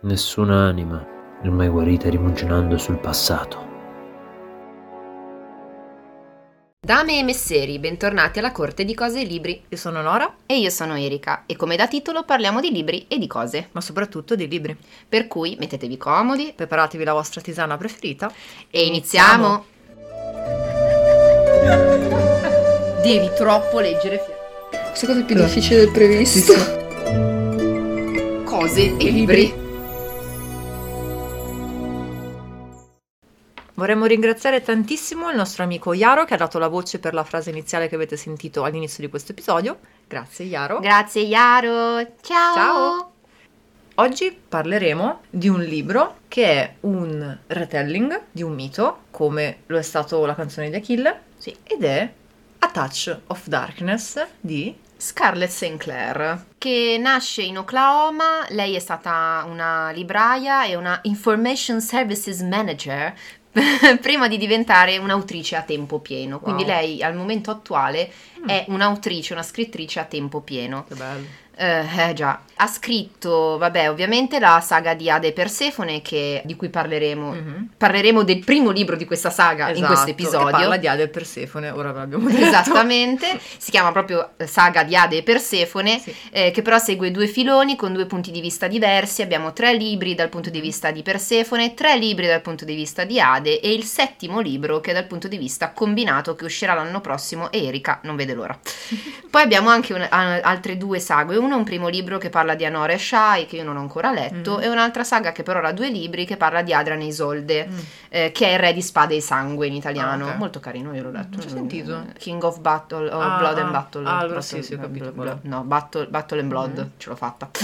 Nessuna anima è mai guarita rimuginando sul passato. Dame e messeri, bentornati alla Corte di Cose e Libri. Io sono Nora E io sono Erika e come da titolo parliamo di libri e di cose. ma soprattutto di libri. Per cui mettetevi comodi Preparatevi la vostra tisana preferita. e iniziamo. Devi troppo leggere Questa cosa è più difficile del previsto. cose e libri. Vorremmo ringraziare tantissimo il nostro amico Iaro che ha dato la voce per la frase iniziale che avete sentito all'inizio di questo episodio. Grazie Iaro. Grazie Iaro. Ciao. Ciao. Oggi parleremo di un libro che è un retelling di un mito, come lo è stato la canzone di Achille, Sì. ed è A Touch of Darkness di Scarlett Sinclair, che nasce in Oklahoma, lei è stata una libraia e una Information Services Manager prima di diventare un'autrice a tempo pieno. Quindi Wow. lei al momento attuale Mm. è un'autrice, una scrittrice a tempo pieno. Che bello. Eh, eh, già, ha scritto, vabbè, ovviamente la saga di Ade e Persefone che- di cui parleremo. Mhm. Parleremo del primo libro di questa saga in Esatto, questo Che episodio. parla di Ade e Persefone, ora l'abbiamo detto. Esattamente, si chiama proprio eh, Saga di Ade e Persefone, Sì. eh, che però segue due filoni con due punti di vista diversi. Abbiamo tre libri dal punto di vista di Persefone, tre libri dal punto di vista di Ade e il settimo libro che è dal punto di vista combinato che uscirà l'anno prossimo e Erika non vede l'ora. Poi abbiamo anche un- altre due saghe, uno è un primo libro che parla di Anora e Shai che io non ho ancora letto Mhm. e un'altra saga che però ha due libri che parla di Adrian Isolde Mm. eh, che è il re di spade e sangue in italiano, Ah, ok. molto carino, io l'ho letto. Non ci ho sentito. King of Battle, o Ah, Blood and ah, Battle. ah, allora Battle- sì, sì, ho capito è. No, Battle, Battle and Blood, Mhm. ce l'ho fatta.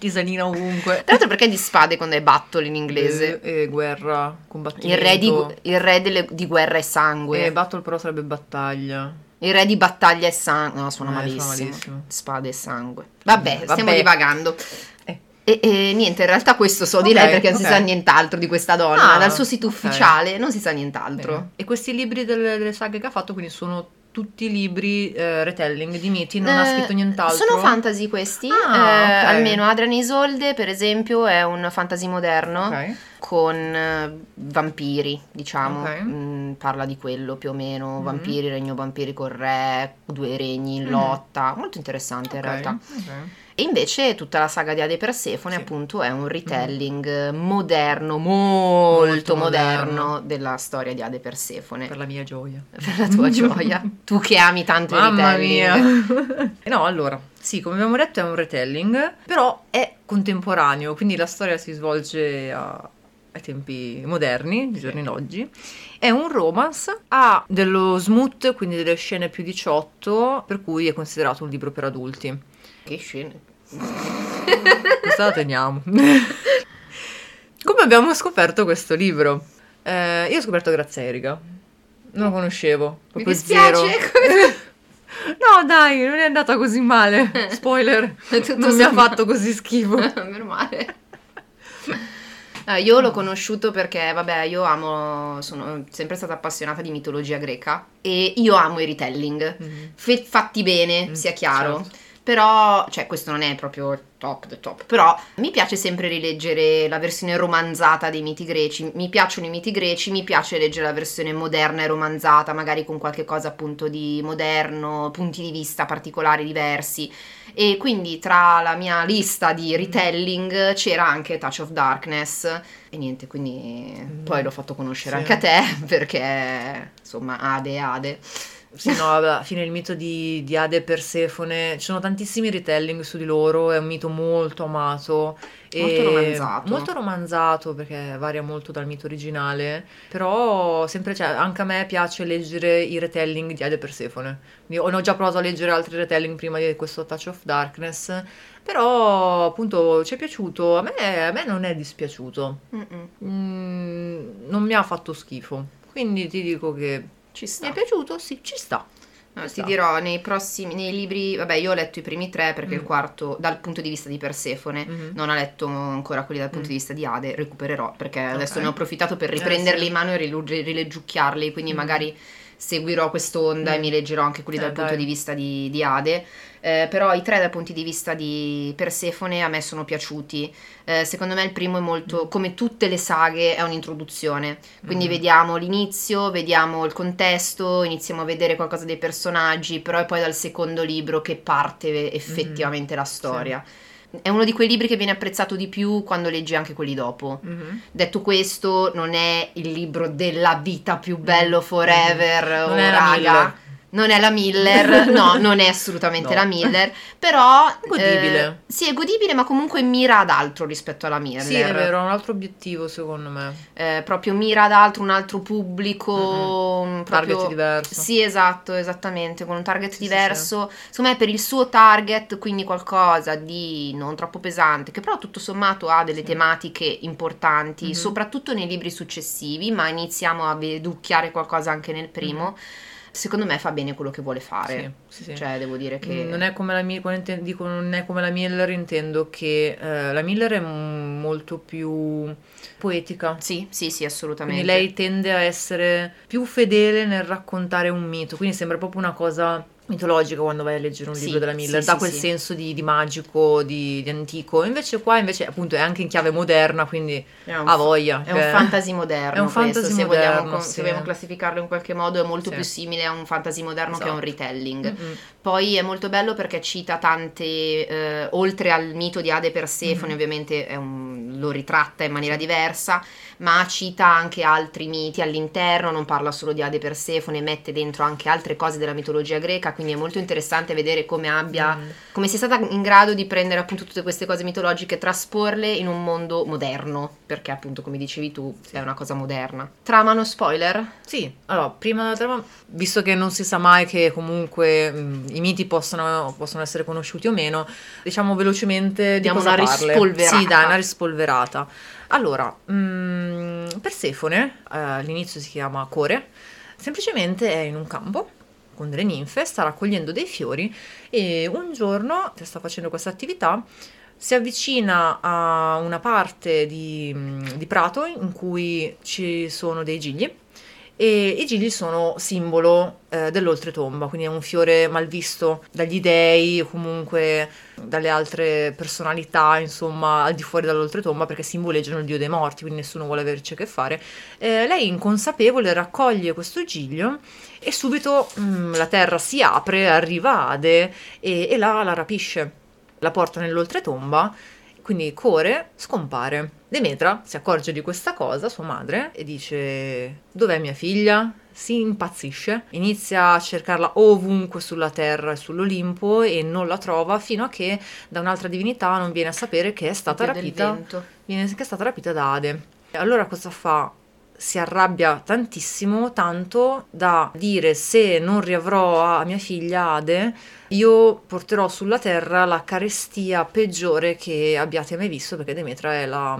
Risalina ovunque. Tra l'altro perché di spade quando è battle in inglese? E, e guerra, Il combattimento. re, di, il re delle- di guerra e sangue. E battle però sarebbe battaglia. Il re di battaglia e sangue. No, suona Eh, suona malissimo. malissimo. Spade e sangue. Vabbè, Vabbè. stiamo divagando. Eh. E, e niente, in realtà questo so di Ok, lei perché non si sa nient'altro di questa donna. Ah, Dal suo sito ok. ufficiale non si sa nient'altro. Bene. E questi libri delle, delle saghe che ha fatto quindi sono tutti libri eh, retelling di miti, non ha Eh, scritto nient'altro. Sono fantasy questi, Ah, eh, ok. almeno Adrian Isolde per esempio è un fantasy moderno Ok. con eh, vampiri, diciamo, Ok. Mm, parla di quello più o meno, Mhm. vampiri, regno vampirico, il re, due regni in Mm. lotta, molto interessante in realtà. E invece tutta la saga di Ade Persefone Sì. appunto è un retelling eh, moderno, molto, Molto moderno, moderno. della storia di Ade Persefone. Per la mia gioia. Per la tua gioia, tu che ami tanto i Mamma retelling. mia. no, allora, sì, come abbiamo detto è un retelling, però è contemporaneo, quindi la storia si svolge a- ai tempi moderni, di giorni d'oggi. È un romance, ha dello smut, quindi delle scene più 18, per cui è considerato un libro per adulti. Che scene. Questa la teniamo. Come abbiamo scoperto questo libro? Eh, io ho scoperto grazie a Erika. Non lo conoscevo. Mi dispiace. No, dai, non è andata così male. Spoiler. Tutto non mi ha fatto così schifo. Meno male. Ah, io l'ho conosciuto perché, vabbè, io amo, sono sempre stata appassionata di mitologia greca e io amo i retelling, Fe- fatti bene, Mm, sia chiaro. certo. Però, cioè, questo non è proprio top the top, però mi piace sempre rileggere la versione romanzata dei miti greci, mi piacciono i miti greci, mi piace leggere la versione moderna e romanzata, magari con qualche cosa appunto di moderno, punti di vista particolari diversi. E quindi tra la mia lista di retelling c'era anche Touch of Darkness e niente, quindi Mm. poi l'ho fatto conoscere Sì. anche a te perché insomma Ade Ade. Sì, no, alla fine il mito di, di Ade e Persefone, ci sono tantissimi retelling su di loro, è un mito molto amato. e- Molto romanzato. Molto romanzato perché varia molto dal mito originale, però sempre, cioè, anche a me piace leggere i retelling di Ade e Persefone. Quindi ho ho già provato a leggere altri retelling prima di questo Touch of Darkness, però appunto ci è piaciuto, a me, a me non è dispiaciuto. Mm, non mi ha fatto schifo, quindi ti dico che Ci mi sta. è piaciuto, sì, ci sta. No, Ci ti dirò nei prossimi nei libri, vabbè, io ho letto i primi tre perché Mm. il quarto, dal punto di vista di Persefone, Mhm. non ho letto ancora quelli dal punto Mm. di vista di Ade, recupererò perché adesso Ok. ne ho approfittato per Eh, riprenderli sì. in mano e rileggiucchiarli, quindi Mm. magari seguirò quest'onda e Mm. mi leggerò anche quelli Eh, dal punto dai. di vista di, di Ade. Eh, però i tre dal punto di vista di Persefone a me sono piaciuti. Eh, secondo me il primo è molto, come tutte le saghe, è un'introduzione. Quindi Mm. vediamo l'inizio, vediamo il contesto, iniziamo a vedere qualcosa dei personaggi, però è poi dal secondo libro che parte effettivamente la storia. È uno di quei libri che viene apprezzato di più quando leggi anche quelli dopo. Mhm. Detto questo, non è il libro della vita più bello forever Mm. Non o la raga. Miller. Non è la Miller, no, non è assolutamente No. la Miller, però Godibile. eh, sì, è godibile, ma comunque mira ad altro rispetto alla Miller. Sì, è vero, ha un altro obiettivo secondo me. Eh, proprio mira ad altro, un altro pubblico, Mhm. un Target proprio- diverso. Sì, esatto, esattamente, con un target Sì, sì, diverso. Secondo me per il suo target, quindi qualcosa di non troppo pesante, che però tutto sommato ha delle Sì. tematiche importanti, Mhm. soprattutto nei libri successivi, ma iniziamo a veducchiare qualcosa anche nel primo. Secondo me fa bene quello che vuole fare. Sì, sì, sì. Cioè, devo dire che... Non è come la Miller, quando inten- dico non è come la Miller, intendo che eh, la Miller è mm, molto più poetica. Sì, sì, sì, assolutamente. Quindi lei tende a essere più fedele nel raccontare un mito, quindi sembra proprio una cosa mitologica quando vai a leggere un Sì, libro della Miller, sì, dà quel sì. senso di, di magico, di, di antico. Invece qua invece appunto è anche in chiave moderna, quindi ha voglia. È un cioè- fantasy moderno. È un questo, fantasy se vogliamo, moderno, con- sì. se vogliamo classificarlo in qualche modo, è molto più simile a un fantasy moderno che a un Esatto. retelling. Mm-mm. Poi è molto bello perché cita tante, eh, oltre al mito di Ade Persefone, Mhm. ovviamente è un- lo ritratta in maniera diversa, ma cita anche altri miti all'interno, non parla solo di Ade Persefone, mette dentro anche altre cose della mitologia greca, quindi è molto interessante vedere come abbia Mm. come sia stata in grado di prendere appunto tutte queste cose mitologiche e trasporle in un mondo moderno, perché appunto come dicevi tu è una cosa moderna. Tramano spoiler? Sì, allora, prima della trama, visto che non si sa mai che comunque mh, i miti possono, possono essere conosciuti o meno, diciamo velocemente di Diamo una parle. rispolverata. Sì, dai, una rispolverata. Allora, mh, Persefone, eh, all'inizio si chiama Core, semplicemente è in un campo con delle ninfe, sta raccogliendo dei fiori e un giorno, che sta facendo questa attività, si avvicina a una parte di, di prato in cui ci sono dei gigli e i gigli sono simbolo eh, dell'oltretomba, quindi è un fiore malvisto dagli dei o comunque dalle altre personalità, insomma, al di fuori dall'oltretomba perché simboleggiano il dio dei morti, quindi nessuno vuole averci a che fare. Eh, lei inconsapevole raccoglie questo giglio e subito mm, la terra si apre, arriva Ade e, e la, la rapisce, la porta nell'oltretomba, quindi Core scompare. Demetra si accorge di questa cosa, sua madre, e dice: Dov'è mia figlia? Si impazzisce, inizia a cercarla ovunque sulla terra e sull'Olimpo e non la trova fino a che da un'altra divinità non viene a sapere che è stata rapita viene che è stata rapita da Ade. E Allora cosa fa? Si arrabbia tantissimo, tanto da dire se non riavrò a mia figlia Ade, io porterò sulla terra la carestia peggiore che abbiate mai visto, perché Demetra è la,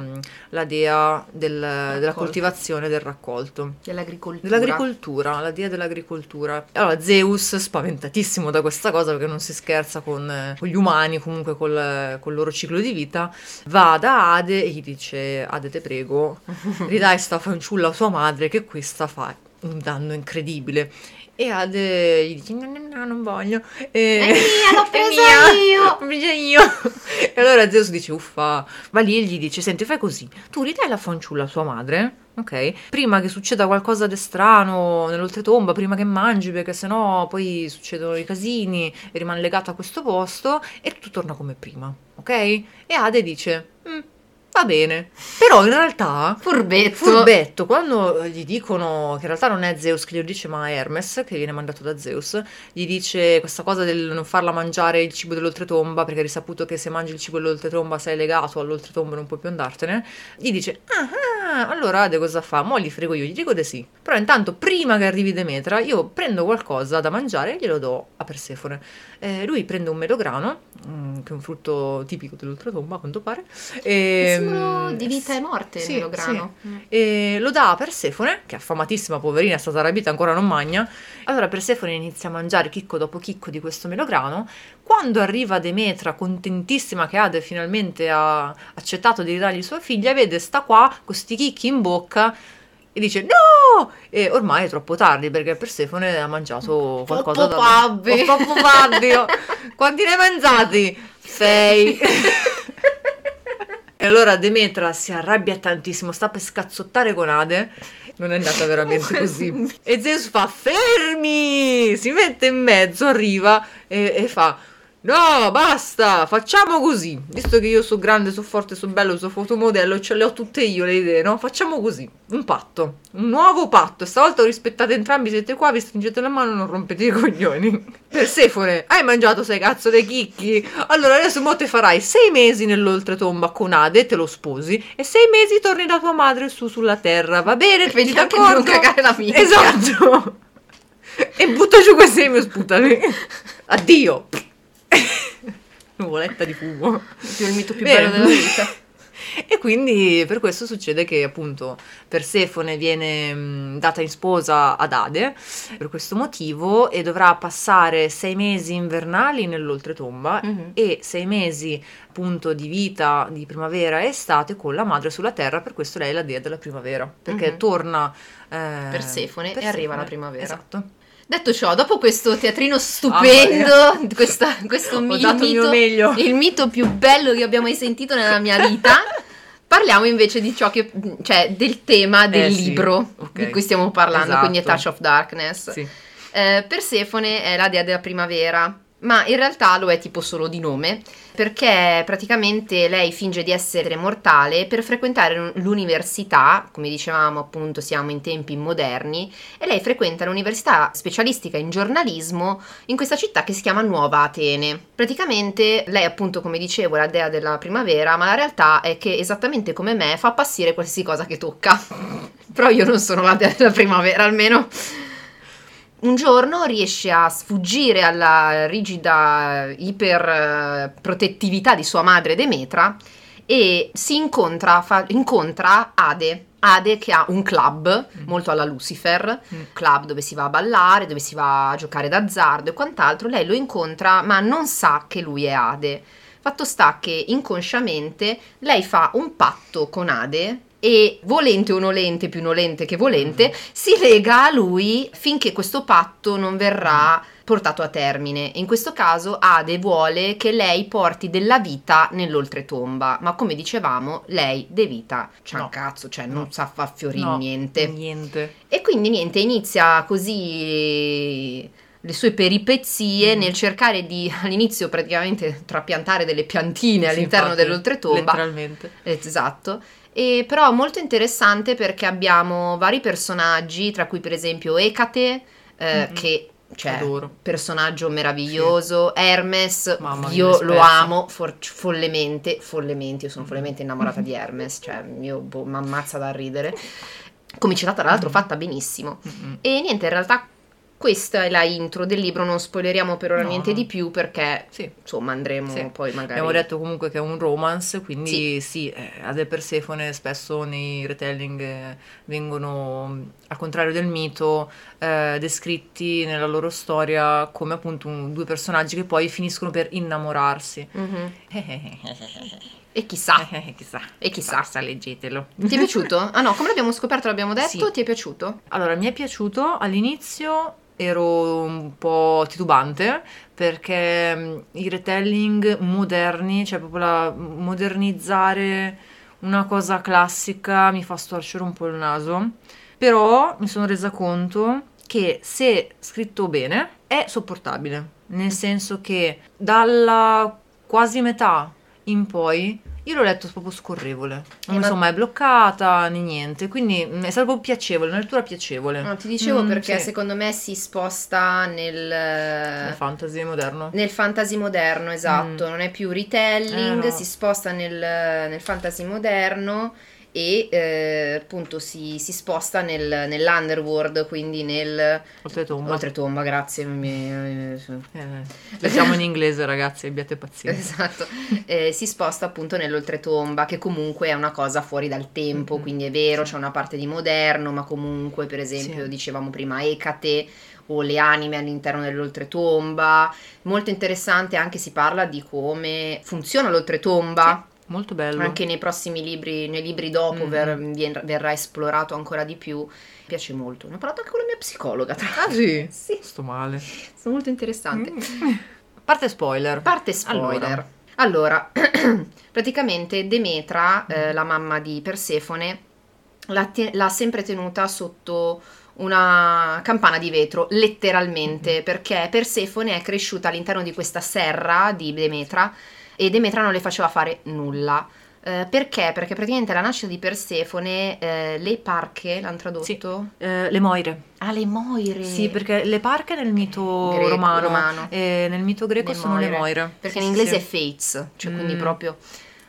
la dea del- della coltivazione del raccolto. Dell'agricoltura. Dell'agricoltura, la dea dell'agricoltura. Allora Zeus, spaventatissimo da questa cosa perché non si scherza con, eh, con gli umani, comunque col, col loro ciclo di vita, va da Ade e gli dice: Ade, te prego, ridai sta fanciulla a sua madre che questa fa un danno incredibile. E Ade gli dice: No, no, no, non voglio. E... È mia, l'ho È presa mia, io." l'ho presa io. E allora Zeus dice: Uffa, va lì e gli dice: Senti, fai così. Tu ridai la fanciulla a sua madre. Ok, prima che succeda qualcosa di strano nell'oltretomba, prima che mangi, perché sennò poi succedono i casini e rimane legato a questo posto e tutto torna come prima, ok? E Ade dice: "Mm, Va bene, però in realtà Furbetto. Furbetto, quando gli dicono che in realtà non è Zeus che glielo dice, ma Hermes che viene mandato da Zeus, gli dice questa cosa del non farla mangiare il cibo dell'oltretomba perché è risaputo che se mangi il cibo dell'oltretomba sei legato all'oltretomba e non puoi più andartene. Gli dice, ah, ah, allora Ade cosa fa? Mo gli frego io, gli dico di sì. Però intanto prima che arrivi Demetra io prendo qualcosa da mangiare e glielo do a Persefone. Eh, lui prende un melograno, mm, che è un frutto tipico dell'oltretomba a quanto pare. E, Simbolo mm, di vita e morte sì, il melograno. Mm. e lo dà a Persefone, che è affamatissima, poverina, è stata rapita, ancora non magna. Allora Persefone inizia a mangiare chicco dopo chicco di questo melograno. Quando arriva Demetra, contentissima che Ade finalmente ha accettato di ridargli sua figlia, vede sta qua, con sti chicchi in bocca, e dice no! E ormai è troppo tardi perché Persefone ha mangiato qualcosa Troppo da... pabbi! oh. Quanti ne hai mangiati? Sei! e allora Demetra si arrabbia tantissimo, sta per scazzottare con Ade. Non è andata veramente così. E Zeus fa fermi! Si mette in mezzo, arriva e, e fa No, basta, facciamo così. Visto che io sono grande, sono forte, sono bello, sono fotomodello, ce le ho tutte io le idee, no? Facciamo così, un patto, un nuovo patto. Stavolta rispettate entrambi, siete qua, vi stringete la mano, non rompete i coglioni. Persefone, hai mangiato sei cazzo dei chicchi? Allora adesso mo te farai sei mesi nell'oltretomba con Ade, te lo sposi, e sei mesi torni da tua madre su sulla terra, va bene? Tutti Vediamo che non d'accordo? cagare la minchia. Esatto. e butta giù quei semi e sputali. Addio. Nuvoletta di fumo. Più il mito più Bene. bello della vita. E quindi per questo succede che appunto Persefone viene mh, data in sposa ad Ade per questo motivo e dovrà passare sei mesi invernali nell'oltretomba Mhm. e sei mesi appunto di vita di primavera e estate con la madre sulla terra, per questo lei è la dea della primavera, perché Mhm. torna eh, Persefone e arriva la primavera. Esatto. Detto ciò, dopo questo teatrino stupendo, questa- questo mi- il mito, meglio. il mito più bello che abbia mai sentito nella mia vita, parliamo invece di ciò che, cioè del tema del Eh sì, libro ok. di cui stiamo parlando, quindi A Esatto. Touch of Darkness. Sì. Eh, Persefone è la dea della primavera, ma in realtà lo è tipo solo di nome, perché praticamente lei finge di essere mortale per frequentare l'università, come dicevamo appunto siamo in tempi moderni, e lei frequenta l'università specialistica in giornalismo in questa città che si chiama Nuova Atene. Praticamente lei appunto come dicevo è la dea della primavera, ma la realtà è che esattamente come me fa passare qualsiasi cosa che tocca. Però io non sono la dea della primavera, almeno un giorno riesce a sfuggire alla rigida iperprotettività di sua madre Demetra e si incontra, fa- incontra Ade. Ade che ha un club molto alla Lucifer, Mm. club dove si va a ballare, dove si va a giocare d'azzardo e quant'altro. Lei lo incontra ma non sa che lui è Ade. Fatto sta che inconsciamente lei fa un patto con Ade e volente o nolente, più nolente che volente, si lega a lui finché questo patto non verrà portato a termine. In questo caso Ade vuole che lei porti della vita nell'oltretomba, ma come dicevamo, lei de vita c'ha No. un cazzo, cioè No. non sa far fiorire No, niente. Niente. E quindi niente, inizia così le sue peripezie Mhm. nel cercare di all'inizio praticamente trapiantare delle piantine Sì, all'interno infatti, dell'oltretomba. Letteralmente. Esatto. E però molto interessante perché abbiamo vari personaggi, tra cui per esempio Ecate, eh, Mhm. che cioè, Adoro. personaggio meraviglioso, Hermes, Mamma io lo amo for- follemente, follemente, io sono follemente innamorata di Hermes, cioè io boh, mi ammazza da ridere. Comicità tra l'altro Mhm. fatta benissimo. Mm-mm. E niente, in realtà questa è la intro del libro, non spoileriamo per ora No, niente di più perché Sì. insomma andremo Sì. poi magari... Abbiamo detto comunque che è un romance, quindi sì, eh, Ade Persefone spesso nei retelling eh, vengono, mh, al contrario del mito, eh, descritti nella loro storia come appunto un- due personaggi che poi finiscono per innamorarsi. Mhm. E chissà, chissà, e chissà. leggetelo. Ti è piaciuto? Ah no, come l'abbiamo scoperto, l'abbiamo detto, Sì. ti è piaciuto? Allora, mi è piaciuto all'inizio. Ero un po' titubante perché mh, i retelling moderni, cioè proprio la modernizzare una cosa classica mi fa storcere un po' il naso. Però mi sono resa conto che se scritto bene è sopportabile, nel senso che dalla quasi metà in poi io l'ho letto proprio scorrevole, non Eh, mi ma- sono mai bloccata né niente, quindi mm, è stato proprio piacevole, una lettura piacevole. No, ti dicevo Mm, perché sì. secondo me si sposta nel... Nel fantasy moderno. Nel fantasy moderno, esatto, non è più retelling, Eh, no. si sposta nel, nel fantasy moderno e eh, appunto si, si sposta nel, nell'underworld, quindi nel... Oltretomba. Oltretomba, grazie. mi- Eh, leggiamo in inglese ragazzi, abbiate pazienza. Esatto, Eh, si sposta appunto nell'oltretomba che comunque è una cosa fuori dal tempo, Mhm. quindi è vero, c'è una parte di moderno, ma comunque per esempio Sì. dicevamo prima Ecate o le anime all'interno dell'oltretomba, molto interessante anche si parla di come funziona l'oltretomba. Molto bello. Anche nei prossimi libri, nei libri dopo Mm. ver- verrà esplorato ancora di più. Mi piace molto. Ne ho parlato anche con la mia psicologa, tra l'altro. Ah sì? Sì, Sto male. sono molto interessante. Parte spoiler. Parte spoiler. Allora, praticamente Demetra, eh, la mamma di Persefone, l'ha, te- l'ha sempre tenuta sotto una campana di vetro, letteralmente, perché Persefone è cresciuta all'interno di questa serra di Demetra e Demetra non le faceva fare nulla. Eh, perché? Perché praticamente alla nascita di Persefone eh, le parche, l'hanno tradotto? Eh, le Moire. Ah, le moire. Sì, perché le parche nel mito Greco, romano, romano. e nel mito greco Le sono le moire. Moire. Perché Sì, in sì, inglese sì. è fates, cioè quindi Mm. proprio...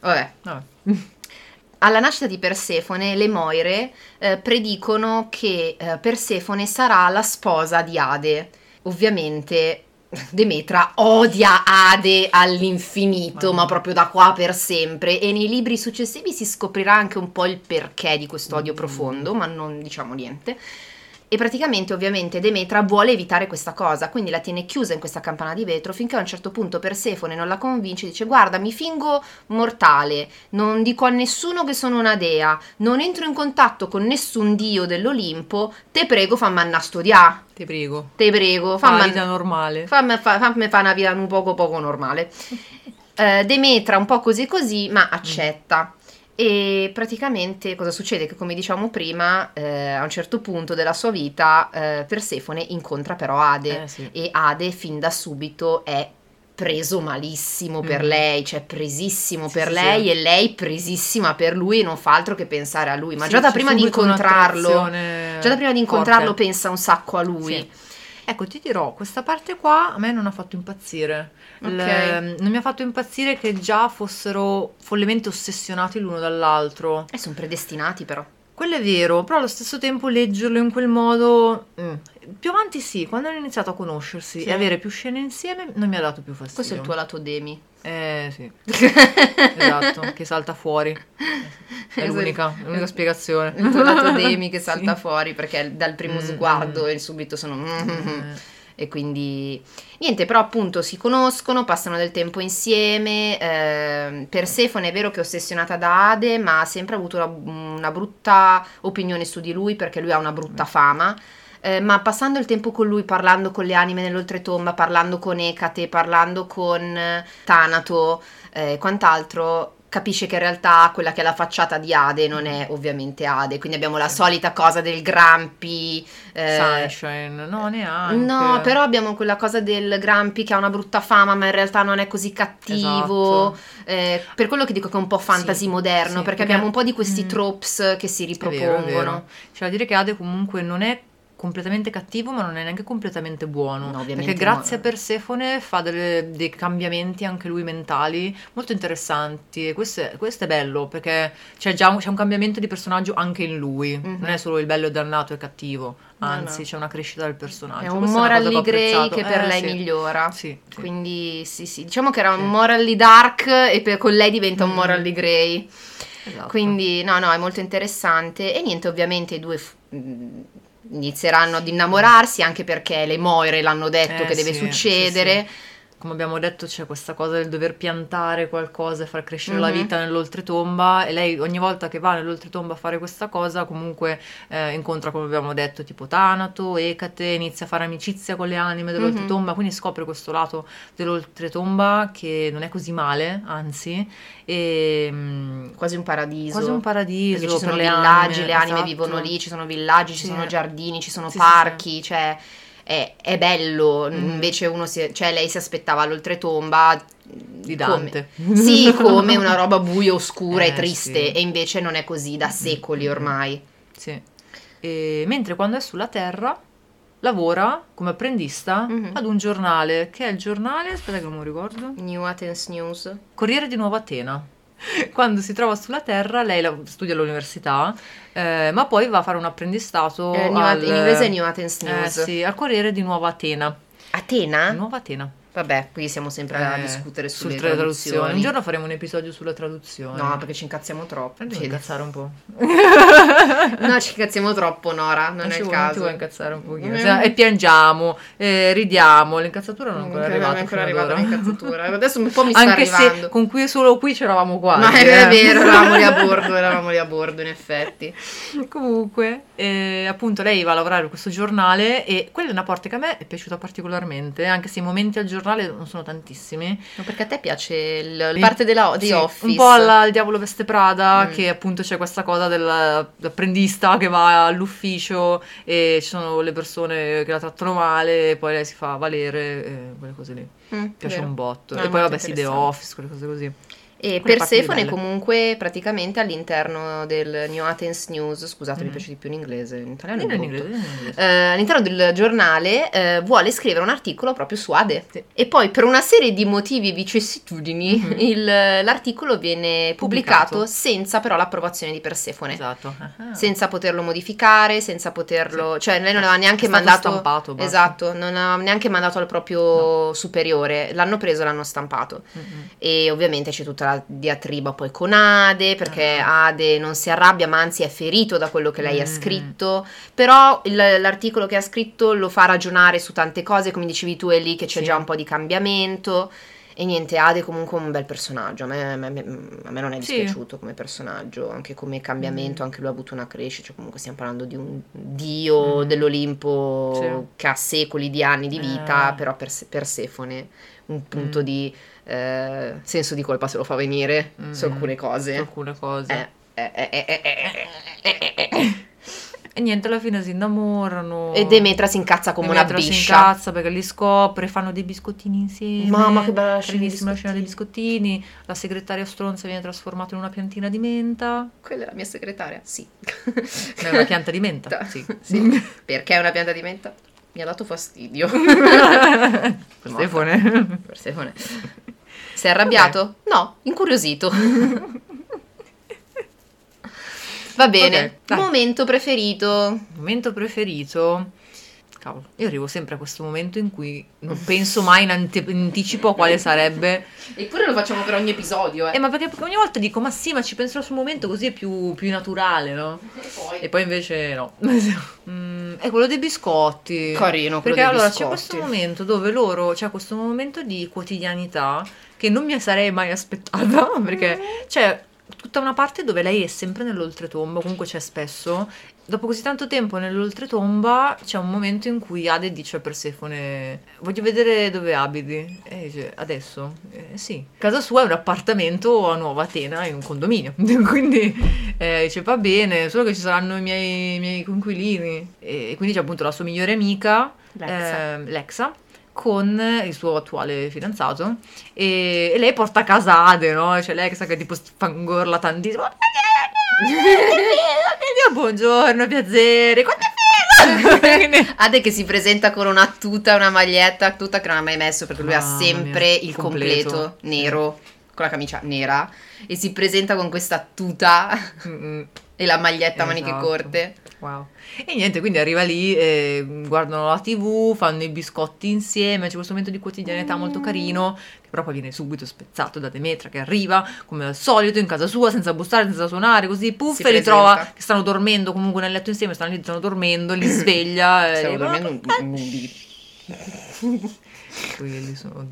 Vabbè, Vabbè. Alla nascita di Persefone, le Moire eh, predicono che eh, Persefone sarà la sposa di Ade. Ovviamente Demetra odia Ade all'infinito, Mamma. ma proprio da qua per sempre. E nei libri successivi si scoprirà anche un po' il perché di questo odio Mm. profondo, ma non diciamo niente. E praticamente, ovviamente, Demetra vuole evitare questa cosa, quindi la tiene chiusa in questa campana di vetro finché a un certo punto Persefone non la convince, dice: Guarda, mi fingo mortale, non dico a nessuno che sono una dea, non entro in contatto con nessun dio dell'Olimpo, te prego, fammi andare a studiare, Ti prego. te prego, Fa fammi una vita normale. fammi fa, fammi fa una vita un poco poco normale. Eh, Demetra un po' così così, ma accetta. E praticamente cosa succede? Che come diciamo prima, eh, a un certo punto della sua vita, eh, Persefone incontra però Ade Eh, sì. e Ade fin da subito è preso malissimo per Mm. lei, cioè presissimo Sì, per sì, lei e lei presissima per lui e non fa altro che pensare a lui. Ma già da prima di incontrarlo, già da prima di incontrarlo forte. pensa un sacco a lui. Ecco, ti dirò, questa parte qua a me non ha fatto impazzire. Il- Ok. non mi ha fatto impazzire che già fossero follemente ossessionati l'uno dall'altro. E sono predestinati però. Quello è vero, però allo stesso tempo leggerlo in quel modo... mm. Più avanti sì, quando hanno iniziato a conoscersi Sì. e avere più scene insieme non mi ha dato più fastidio. Questo è il tuo lato Demi. Eh sì, esatto, che salta fuori. È l'unica, l'unica spiegazione. Il tuo lato Demi che salta Sì. fuori perché dal primo Mm, sguardo mm. e subito sono... Eh, E quindi niente, però appunto si conoscono, passano del tempo insieme. ehm, Persefone è vero che è ossessionata da Ade, ma ha sempre avuto una, una brutta opinione su di lui perché lui ha una brutta fama. Eh, ma passando il tempo con lui, parlando con le anime nell'oltretomba, parlando con Ecate, parlando con eh, Tanato e quant'altro, capisce che in realtà quella che è la facciata di Ade non è ovviamente Ade. Quindi abbiamo la solita cosa del Grampi. eh, Sunshine, no neanche. No, però abbiamo quella cosa del Grampi che ha una brutta fama, ma in realtà non è così cattivo. Esatto. Eh, per quello che dico che è un po' fantasy Sì, moderno, sì, perché, perché- abbiamo un po' di questi Mm. tropes che si È vero, è ripropongono. vero. Da dire che Ade comunque non è completamente cattivo, ma non è neanche completamente buono. No, perché grazie no. a Persefone fa delle- dei cambiamenti anche lui mentali molto interessanti. E questo è, questo è bello perché c'è già un, c'è un cambiamento di personaggio anche in lui. Mhm. Non è solo il bello e dannato e cattivo, anzi no. c'è una crescita del personaggio. È un Questa morally grey che per Eh, lei sì. migliora. Sì, sì. Quindi sì, sì, diciamo che era un morally dark e per- con lei diventa un Mm. morally grey. Esatto. Quindi no, no, è molto interessante. E niente, ovviamente i due f- mh, inizieranno ad innamorarsi anche perché le Moire l'hanno detto Eh, che deve sì, succedere. sì, sì. Come abbiamo detto c'è questa cosa del dover piantare qualcosa e far crescere la Mhm. vita nell'oltretomba e lei ogni volta che va nell'oltretomba a fare questa cosa comunque eh, incontra come abbiamo detto tipo Tanato, Ecate, inizia a fare amicizia con le anime dell'oltretomba, quindi scopre questo lato dell'oltretomba che non è così male, anzi, e mm, Quasi un paradiso. quasi un paradiso Perché ci sono per le villaggi, anime, le anime esatto. vivono lì, ci sono villaggi, ci Sì. sono giardini, ci sono Sì, sì, parchi, cioè è, è bello. Mhm. Invece uno si, cioè lei si aspettava l'oltretomba di come- Dante. sì, come una roba buia, oscura e Eh, triste, sì. e invece non è così da secoli ormai. Sì. E mentre quando è sulla Terra lavora come apprendista Mhm. ad un giornale, che è il giornale, aspetta che non lo ricordo, New Athens News. Corriere di Nuova Atena. Quando si trova sulla Terra, lei la- studia all'università, eh, ma poi va a fare un apprendistato Eh, al, in inglese è New Athens eh, News. sì, al Corriere di Nuova Atena. Atena? Nuova Atena. Vabbè, qui siamo sempre a Eh, discutere sulle traduzioni. traduzioni. Un giorno faremo un episodio sulla traduzione. No, perché ci incazziamo troppo. Sì. incazzare un po'. No, ci incazziamo troppo, Nora. Non Non è ci il non ti caso. vuoi incazzare un pochino. Mm. Se- E piangiamo, eh, ridiamo. L'incazzatura non è ancora Non è arrivata. ancora arrivata l'incazzatura. Adesso un po' mi sta Anche arrivando. se con qui solo qui c'eravamo quasi. Ma è, eh. vero, eravamo lì a bordo, eravamo lì a bordo in effetti. Comunque, eh, appunto, lei va a lavorare per questo giornale e quella è una parte che a me è piaciuta particolarmente, anche se i momenti al giornale non sono tantissimi. Ma perché a te piace il- la parte della, di sì, Office? Un po' alla Il Diavolo Veste Prada, Mm. che appunto c'è questa cosa dell'apprendista che va all'ufficio e ci sono le persone che la trattano male poi lei si fa valere, e quelle cose lì. Mm, Piace vero. un botto. No, e poi vabbè sì, The. Office, quelle cose così. E Persefone belle. comunque praticamente all'interno del New Athens News, scusate mi Mm. piace di più in inglese, in italiano in inglese, in inglese. Eh, all'interno del giornale eh, vuole scrivere un articolo proprio su Ade Sì. e poi per una serie di motivi e vicissitudini Mhm. il- l'articolo viene pubblicato, Pubblicato. senza però l'approvazione di Persefone. Esatto. Ah. Senza poterlo modificare, senza poterlo... Cioè lei non aveva neanche mandato... stampato, basta. Esatto, non ha neanche mandato al proprio superiore. L'hanno preso e l'hanno stampato. Mm-mm. E ovviamente c'è tutta la diatriba poi con Ade, perché Ade non si arrabbia, ma anzi è ferito da quello che lei ha Mm. scritto. Però il- l'articolo che ha scritto lo fa ragionare su tante cose, come dicevi tu, è lì che c'è Sì. già un po' di cambiamento. E niente, Ade è comunque un bel personaggio. A me, a me- a me non è Sì. dispiaciuto come personaggio, anche come cambiamento, Mm. anche lui ha avuto una crescita. Cioè, comunque stiamo parlando di un dio Mm. dell'Olimpo Sì. che ha secoli di anni di vita, Eh. però Perse- Persefone un punto Mm. di eh, senso di colpa se lo fa venire mm. su mm-hmm. alcune cose. Su alcune cose. E niente, alla fine si innamorano. E Demetra si incazza come Demetra una biscia. si incazza perché li scopre, fanno dei biscottini insieme. Mamma che bella Bellissima scena dei biscottini. La segretaria stronza viene trasformata in una piantina di menta. Quella è la mia segretaria? Sì. è una pianta di menta? sì. sì. Perché è una pianta di menta? Mi ha dato fastidio. Persefone. Persefone. Sei arrabbiato? No, incuriosito. Va bene. Ok, dai. Momento preferito. Momento preferito. Cavolo, io arrivo sempre a questo momento in cui non penso mai in, ante- in anticipo a quale sarebbe. Eppure lo facciamo per ogni episodio, Eh, ma perché, perché ogni volta dico, ma sì, ma ci penserò sul momento così è più, più naturale, no? E poi... E poi invece no. Mm, è quello dei biscotti. Carino, quello Perché allora biscotti. c'è questo momento dove loro, c'è questo momento di quotidianità che non mi sarei mai aspettata, perché c'è tutta una parte dove lei è sempre nell'oltretomba, comunque c'è spesso. Dopo così tanto tempo nell'oltretomba c'è un momento in cui Ade dice a Persefone voglio vedere dove abiti. E dice adesso? Eh, sì. Casa sua è un appartamento a Nuova Atena in un condominio. Quindi eh, dice va bene, solo che ci saranno i miei, i miei conquilini. E quindi c'è appunto la sua migliore amica, Lexa. ehm, Lexa, con il suo attuale fidanzato e, e lei porta a casa Ade, no? C'è Lexa che tipo fangorla tantissimo. Buongiorno, piacere. Quanto! Ade che si presenta con una tuta, una maglietta, tuta che non ha mai messo perché lui ha Mamma sempre mia, il completo. completo, nero, con la camicia nera e si presenta con questa tuta Mm-mm. E la maglietta a maniche Esatto. corte. Wow. E niente, quindi arriva lì, eh, guardano la tv, fanno i biscotti insieme, c'è questo momento di quotidianità molto Mm. carino, che però poi viene subito spezzato da Demetra che arriva, come al solito, in casa sua, senza bussare, senza suonare, così, puff, Si e li trova che stanno dormendo comunque nel letto insieme, stanno lì, stanno dormendo, li sveglia. Stavo e dormendo nudi. Quelli sono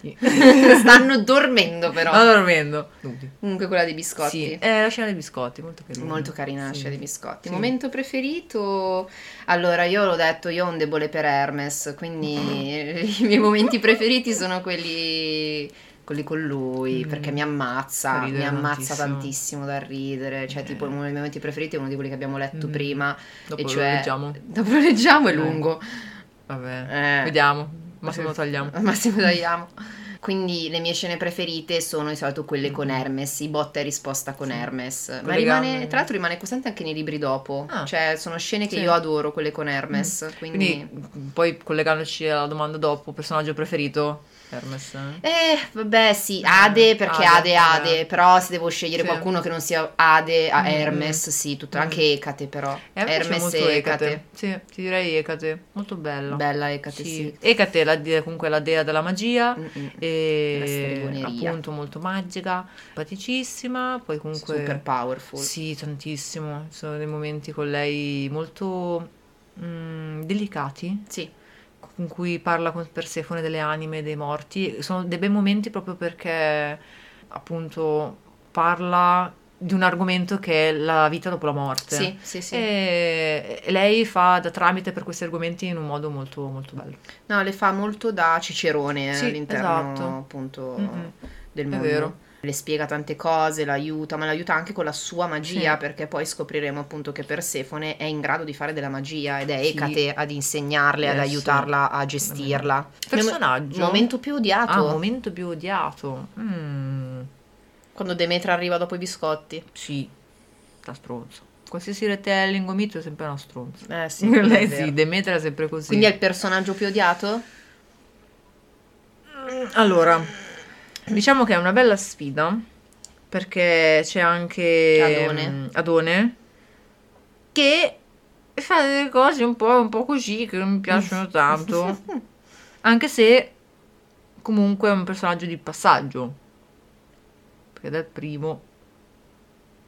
Stanno dormendo però. Stanno dormendo. Nudi. Comunque quella dei biscotti. Sì, è la scena dei biscotti, molto carina. Molto carina la Sì. scena dei biscotti. Sì. Momento preferito? Allora, io l'ho detto, io ho un debole per Hermes, quindi i miei momenti preferiti sono quelli, quelli con lui, Mm. perché mi ammazza, mi ammazza tantissimo. tantissimo da ridere. Cioè, Eh. tipo, uno dei miei momenti preferiti è uno di quelli che abbiamo letto Mm. prima. Dopo e lo cioè, leggiamo. Dopo lo leggiamo, è Eh. lungo. Vabbè, Eh. vediamo. Massimo lo tagliamo. Massimo tagliamo. Quindi le mie scene preferite sono di solito quelle con Hermes, i botta e risposta con Sì. Hermes. Ma rimane, tra l'altro rimane costante anche nei libri dopo. Ah. Cioè, sono scene che Sì. io adoro, quelle con Hermes. Quindi... Quindi, poi collegandoci alla domanda dopo, personaggio preferito? Hermes. eh? Eh, vabbè, sì, Ade perché Ade Ade, Ade, vabbè. però se devo scegliere Sì. qualcuno che non sia Ade, a Mm. Hermes, sì, tutto, Mm. anche Ecate però. Eh, Hermes molto e Ecate. Sì, ti direi Ecate. Molto bella. Bella Ecate, Sì. sì. Ecate la comunque la dea della magia. Mm-mm. E appunto molto magica, simpaticissima. Poi comunque Super powerful. Sì, tantissimo. Sono dei momenti con lei molto mm, delicati Sì. Con cui parla con Persefone delle anime dei morti. Sono dei bei momenti proprio perché appunto parla di un argomento che è la vita dopo la morte. Sì, sì, sì. E lei fa da tramite per questi argomenti in un modo molto molto bello. No, le fa molto da cicerone eh, Sì, all'interno esatto. appunto Mm-mm. del È mondo. vero. Le spiega tante cose, l'aiuta, ma l'aiuta anche con la sua magia, Sì. perché poi scopriremo appunto che Persefone è in grado di fare della magia ed è Sì. Ecate ad insegnarle, ad Eh, sì. aiutarla a gestirla. Personaggio. Momento più odiato. Ah, momento più odiato. Mm, Quando Demetra arriva dopo i biscotti. sì, da stronzo. Qualsiasi retelling o mito è sempre una stronza. Eh sì, Lei sì, Demetra è sempre così. Quindi è il personaggio più odiato? Allora, diciamo che è una bella sfida perché c'è anche Adone. mm, Adone che fa delle cose un po', un po' così che non mi piacciono tanto, anche se comunque è un personaggio di passaggio, perché dal primo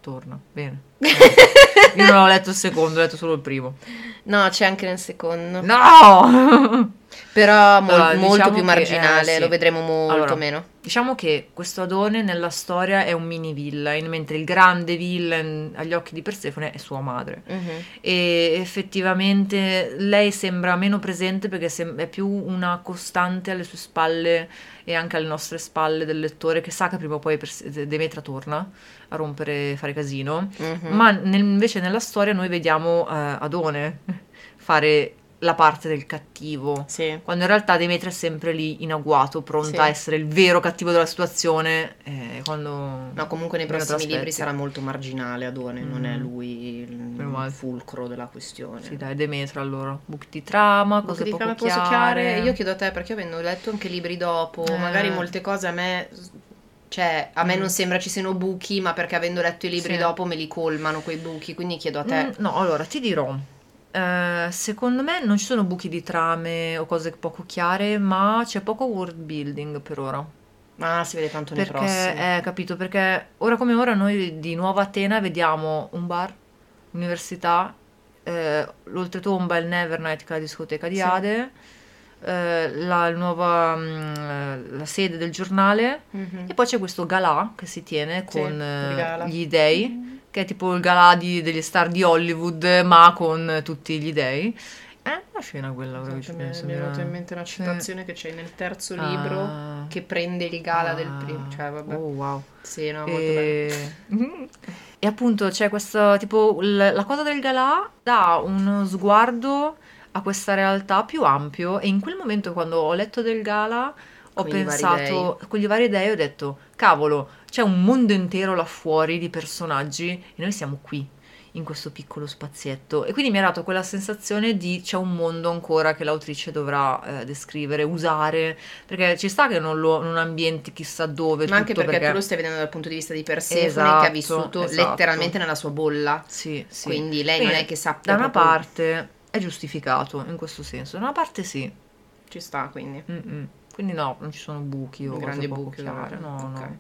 torna, bene. Io non ho letto il secondo, ho letto solo il primo. No, c'è anche nel secondo. No! Però mol- Allora, molto diciamo più che- marginale, eh, sì. lo vedremo molto Allora, meno. Diciamo che questo Adone nella storia è un mini villain, mentre il grande villain agli occhi di Persefone è sua madre. Mhm. E effettivamente lei sembra meno presente perché è più una costante alle sue spalle e anche alle nostre spalle del lettore che sa che prima o poi Demetra torna a rompere, fare casino. Mhm. Ma nel- invece nella storia noi vediamo eh, Adone fare la parte del cattivo. Sì. Quando in realtà Demetra è sempre lì in agguato, pronta Sì. a essere il vero cattivo della situazione. eh, quando... No, comunque nei prossimi libri sarà molto marginale Adone, non è Mm. lui il male. fulcro della questione. Sì, dai, Demetra allora. Buchi di trama, cose Buchi di poco trama chiare. chiare? Io chiedo a te perché avendo letto anche libri dopo, Eh. magari molte cose a me cioè a me Mm. non sembra ci siano buchi, ma perché avendo letto i libri Sì. dopo me li colmano quei buchi, quindi chiedo a te. Mm, no, allora ti dirò. Eh, secondo me non ci sono buchi di trame o cose poco chiare, ma c'è poco world building per ora. Ah, si vede tanto nei Perché, prossimi. eh, capito, perché ora come ora noi di Nuova Atena vediamo un bar, università, eh, l'oltretomba, il Nevernight, che è la discoteca di Sì. Ade, eh, la nuova mm, eh, la sede del giornale Mhm. e poi c'è questo galà che si tiene Sì, con il eh, gli dei, che è tipo il galà di- degli star di Hollywood, ma con tutti gli dei. È una scena quella, ora che ci Esatto, mi mi è mi venuta in mente una Sì. citazione che c'è nel terzo Ah. libro che prende il gala del Ah. primo. Cioè, vabbè. Oh, wow. Sì, no, molto bello. E... Mhm. E appunto c'è questa, tipo, la cosa del galà dà uno sguardo a questa realtà più ampio e in quel momento quando ho letto del gala ho Con pensato, con gli vari dei ho detto, cavolo, c'è un mondo intero là fuori di personaggi e noi siamo qui in questo piccolo spazietto e quindi mi ha dato quella sensazione di c'è un mondo ancora che l'autrice dovrà eh, descrivere, usare, perché ci sta che non lo non ambienti chissà dove, Ma anche tutto perché, tu lo stai vedendo dal punto di vista di Persefone Esatto, che ha vissuto esatto. letteralmente nella sua bolla. Sì, sì. Quindi lei Quindi, non è che sappia Da una proprio- parte è giustificato in questo senso, da una parte sì. Ci sta, quindi. Mm-mm. Quindi no, non ci sono buchi o Grandi buchi. chiare, no, ok. no.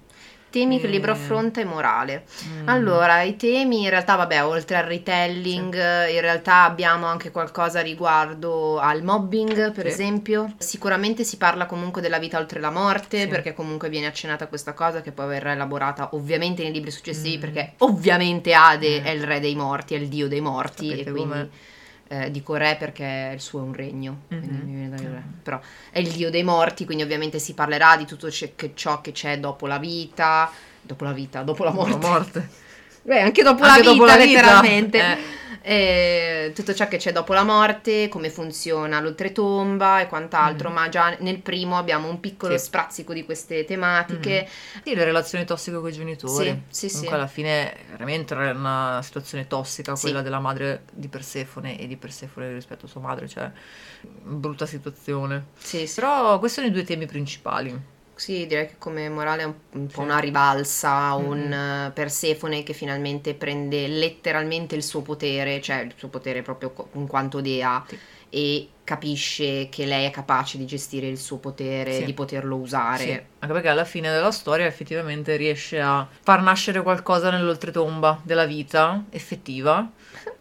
Temi che il libro Eh. affronta e morale. Mm. Allora, i temi in realtà, vabbè, oltre al retelling, eh, in realtà abbiamo anche qualcosa riguardo al mobbing, per Sì. esempio. Sicuramente si parla comunque della vita oltre la morte, Sì. perché comunque viene accennata questa cosa che poi verrà elaborata ovviamente nei libri successivi, Mm. perché ovviamente Ade Eh. è il re dei morti, è il dio dei morti, Sapete e quindi eh, dico re perché il suo è un regno, quindi Mhm. mi viene da dire Mm. re. però è il dio dei morti, quindi ovviamente si parlerà di tutto ciò che, ciò che c'è dopo la vita, dopo la vita, dopo la morte. La morte. Beh, anche dopo Anche la dopo vita, la vita. letteralmente. Eh. E tutto ciò che c'è dopo la morte, come funziona l'oltretomba e quant'altro, Mm. ma già nel primo abbiamo un piccolo Sì. sprazzico di queste tematiche. Sì, le relazioni tossiche con i genitori. Sì, sì, sì. Comunque alla fine veramente era una situazione tossica Sì. quella della madre di Persefone e di Persefone rispetto a sua madre, cioè brutta situazione. Sì, sì. Però questi sono i due temi principali. Sì, direi che come morale è un, un po' una ribalsa, Mm-mm. un eh, Persefone che finalmente prende letteralmente il suo potere, cioè il suo potere proprio co- in quanto dea Sì. e capisce che lei è capace di gestire il suo potere, Sì. di poterlo usare. Sì, anche perché alla fine della storia effettivamente riesce a far nascere qualcosa nell'oltretomba della vita effettiva.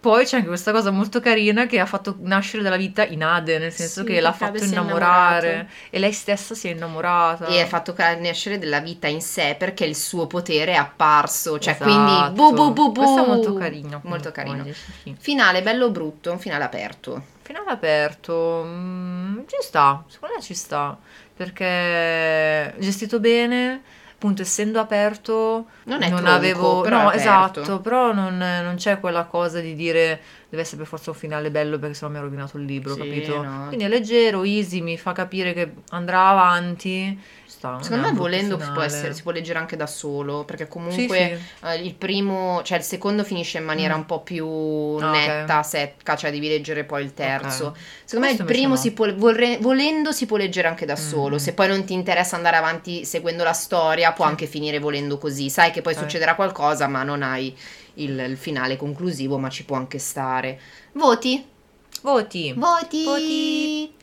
Poi c'è anche questa cosa molto carina che ha fatto nascere della vita in Ade, nel senso Sì, che l'ha fatto innamorare e lei stessa si è innamorata. E ha fatto nascere della vita in sé perché il suo potere è apparso, cioè Esatto. quindi bu bu bu bu. Questo è molto carino. Molto carino. sì. Finale bello brutto, un finale aperto. Finale aperto, mm, ci sta, secondo me ci sta, perché gestito bene, appunto essendo aperto, Non è non tronco, avevo, però no esatto, però non, non c'è quella cosa di dire deve essere per forza un finale bello perché sennò mi ha rovinato il libro, Sì, capito? no. Quindi è leggero, easy, mi fa capire che andrà avanti, sta, Secondo me volendo si può, essere- si può leggere anche da solo, perché Sì, comunque sì. eh, il primo, cioè il secondo finisce in maniera Mm. un po' più ok. netta, secca, cioè devi leggere poi il terzo. Ok. Secondo me il Questo primo invece si può, vorre- volendo si può leggere anche da solo, Mm. se poi non ti interessa andare avanti seguendo la storia può Sì. anche finire volendo così, sai che poi Ok. succederà qualcosa ma non hai il, il finale conclusivo, ma ci può anche stare. Voti? Voti. Voti! Voti.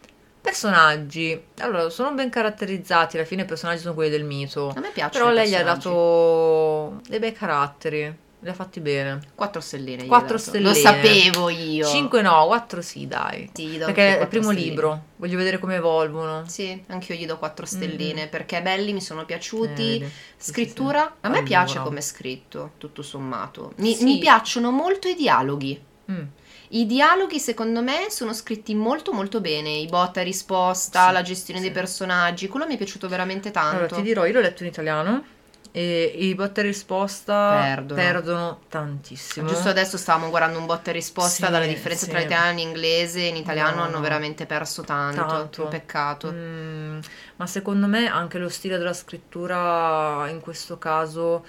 Personaggi. Allora, sono ben caratterizzati, alla fine i personaggi sono quelli del mito. A me piace. Però lei gli ha dato dei bei caratteri, li ha fatti bene. 4 stelline. gli ho Quattro dato. stelline. Lo sapevo io. 5 no, 4 sì, dai. Sì, Perché è il quattro primo stelline. libro, voglio vedere come evolvono. Sì, anche io gli do 4 stelline Mm-mm. perché belli mi sono Eh, piaciuti. vedi. Sì, sì, Scrittura, sì. a me Allora. piace come è scritto, tutto sommato. Mi, Sì. mi piacciono molto i dialoghi. Mm. I dialoghi, secondo me, sono scritti molto molto bene. I botta e risposta, Sì, la gestione sì. dei personaggi, quello mi è piaciuto veramente tanto. Allora, ti dirò, io l'ho letto in italiano e i botta e risposta Perdono. perdono tantissimo. Giusto adesso stavamo guardando un botta e risposta Sì, dalle differenze sì. tra italiano e inglese. In italiano No, hanno no. veramente perso tanto. Tanto. Un peccato. Mm, ma secondo me anche lo stile della scrittura in questo caso,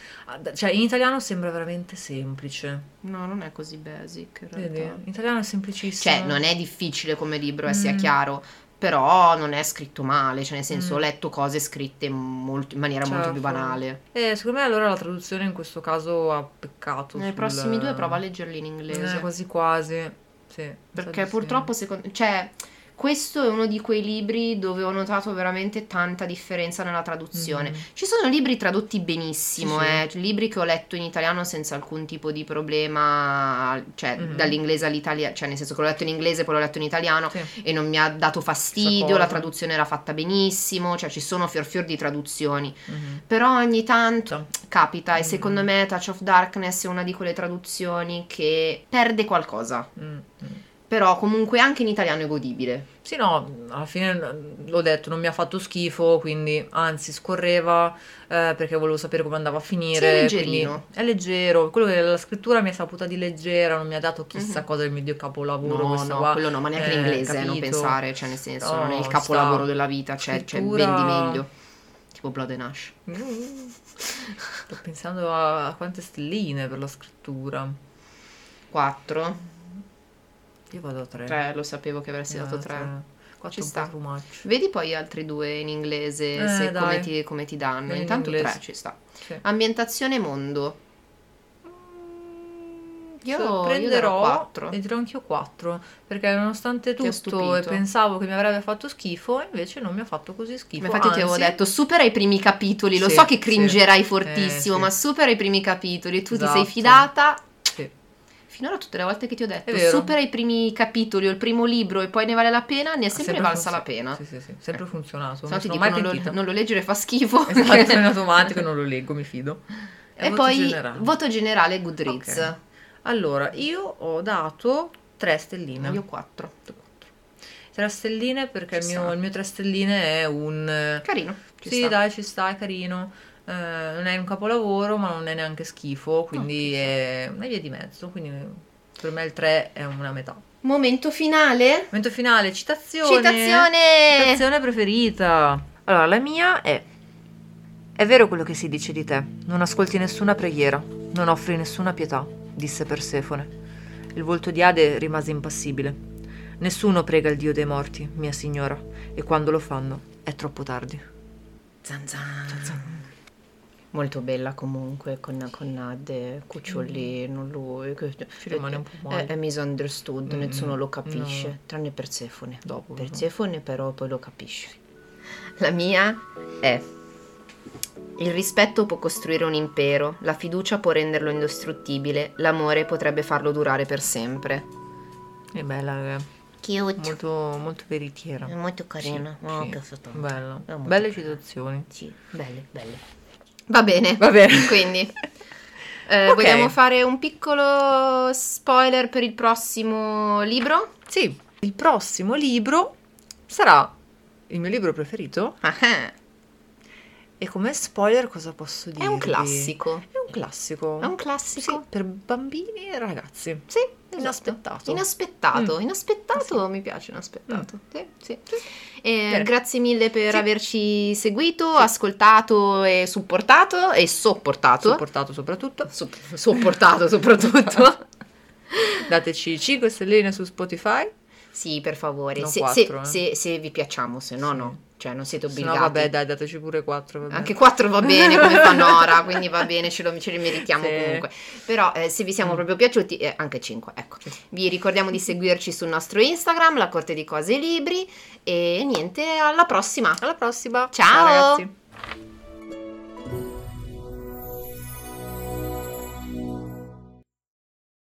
cioè in italiano sembra veramente semplice. No, non è così basic. In Vedi? realtà. In italiano è semplicissimo. Cioè, non è difficile come libro, eh, sia Mm. chiaro, però non è scritto male, cioè nel senso ho Mm. letto cose scritte molto- in maniera molto più Certo. banale. E secondo me allora la traduzione in questo caso ha peccato. Nei sul- prossimi due prova a leggerli in inglese. Eh, quasi quasi. Sì, perché di sì. purtroppo, secondo cioè, questo è uno di quei libri dove ho notato veramente tanta differenza nella traduzione. Mhm. Ci sono libri tradotti benissimo, Sì, sì. eh, libri che ho letto in italiano senza alcun tipo di problema, cioè Mhm. dall'inglese all'italiano, cioè nel senso che l'ho letto in inglese poi l'ho letto in italiano Sì. e non mi ha dato fastidio, la traduzione era fatta benissimo, cioè ci sono fior fior di traduzioni, Mhm. però ogni tanto capita e Mm. secondo me Touch of Darkness è una di quelle traduzioni che perde qualcosa, Mm, mm. Però comunque anche in italiano è godibile. Sì, no, alla fine l'ho detto, non mi ha fatto schifo, quindi anzi scorreva eh, perché volevo sapere come andava a finire. Sì, è È leggero, quello che la scrittura mi è saputa di leggera, non mi ha dato chissà Mhm. cosa del mio capolavoro. No, no, qua. quello no, ma neanche in Eh, inglese, eh, non capito? pensare, cioè nel senso, No, non è il sta. capolavoro della vita, c'è, c'è ben di meglio. Tipo Blood and Ash. Mm. Sto pensando a quante stelline per la scrittura. 4. Io vado a tre. 3, lo sapevo che avresti dato 3. Quattro Ci è un sta. Vedi poi altri due in inglese, Eh, se come, ti, come ti danno. In Intanto inglese. 3 ci sta. Sì. Ambientazione mondo. Io- io prenderò quattro. e dirò anch'io 4 perché nonostante Ti tutto e pensavo che mi avrebbe fatto schifo invece non mi ha fatto così schifo Infatti ti avevo anzi- detto, supera i primi capitoli. Lo Sì, so che sì. cringerai fortissimo, Eh, sì. ma supera i primi capitoli. Tu ti Esatto. sei fidata. Finora tutte le volte che ti ho detto, È supera i primi capitoli o il primo libro e poi ne vale la pena, ne è Ha sempre, valsa la funzio- pena. sì sì sì sempre Eh. funzionato Se no ti dico, non lo, non lo leggere fa schifo. esatto in automatico non lo leggo mi fido E voto poi generale. voto generale Goodreads. Ok. allora io ho dato 3 stelline Io 4. 3 stelline perché il mio, il mio 3 stelline è un eh, Carino. Ci sì, sta. dai, ci sta, è carino. Eh, non è un capolavoro, ma non è neanche schifo, quindi ci sta. è una via di mezzo. Quindi Per me il 3 è una metà. Momento finale. Momento finale, citazione. Citazione. Citazione preferita. Allora, la mia è... È vero quello che si dice di te. Non ascolti nessuna preghiera, non offri nessuna pietà, disse Persefone. Il volto di Ade rimase impassibile. Nessuno prega il dio dei morti, mia signora, e quando lo fanno è troppo tardi. Zan zan. Molto bella comunque con, con Nade, cucciolino, Mm. lui. che- Ci rimane un po' È, male. è misunderstood, Mm, nessuno lo capisce, no. tranne Persefone. Dopo, no. Persefone però poi lo capisce. La mia è il rispetto può costruire un impero, la fiducia può renderlo indistruttibile, l'amore potrebbe farlo durare per sempre. È bella, è Cute. molto, molto veritiera. È molto carina. Sì, Oh, sì. Bella. È molto Belle carina. citazioni. Sì, belle, belle. Va bene. Va bene. Quindi, eh, Ok. vogliamo fare un piccolo spoiler per il prossimo libro? Sì, il prossimo libro sarà il mio libro preferito. E come spoiler cosa posso dire? è un classico. È un classico. È un Sì, classico? per bambini e ragazzi. Sì, esatto. Inaspettato. Inaspettato, Mm. inaspettato, mi piace inaspettato. Sì, sì. E Bene. grazie mille per Sì. averci seguito, ascoltato e supportato e sopportato. Sopportato soprattutto. Sup- sopportato soprattutto. Dateci 5 stelline su Spotify. Sì, per favore, se, quattro, se- eh. se- se vi piacciamo, se no Sì. no, cioè non siete Se no, obbligati. vabbè, dai, dateci pure 4. Anche 4 va bene come fa Nora, quindi va bene, ce, lo, ce li meritiamo Sì. comunque. Però eh, se vi siamo Mm. proprio piaciuti, eh, anche 5, ecco. Sì. Vi ricordiamo di seguirci sul nostro Instagram, la Corte di Cose e Libri, e niente, alla prossima. Alla prossima. Ciao. ragazzi.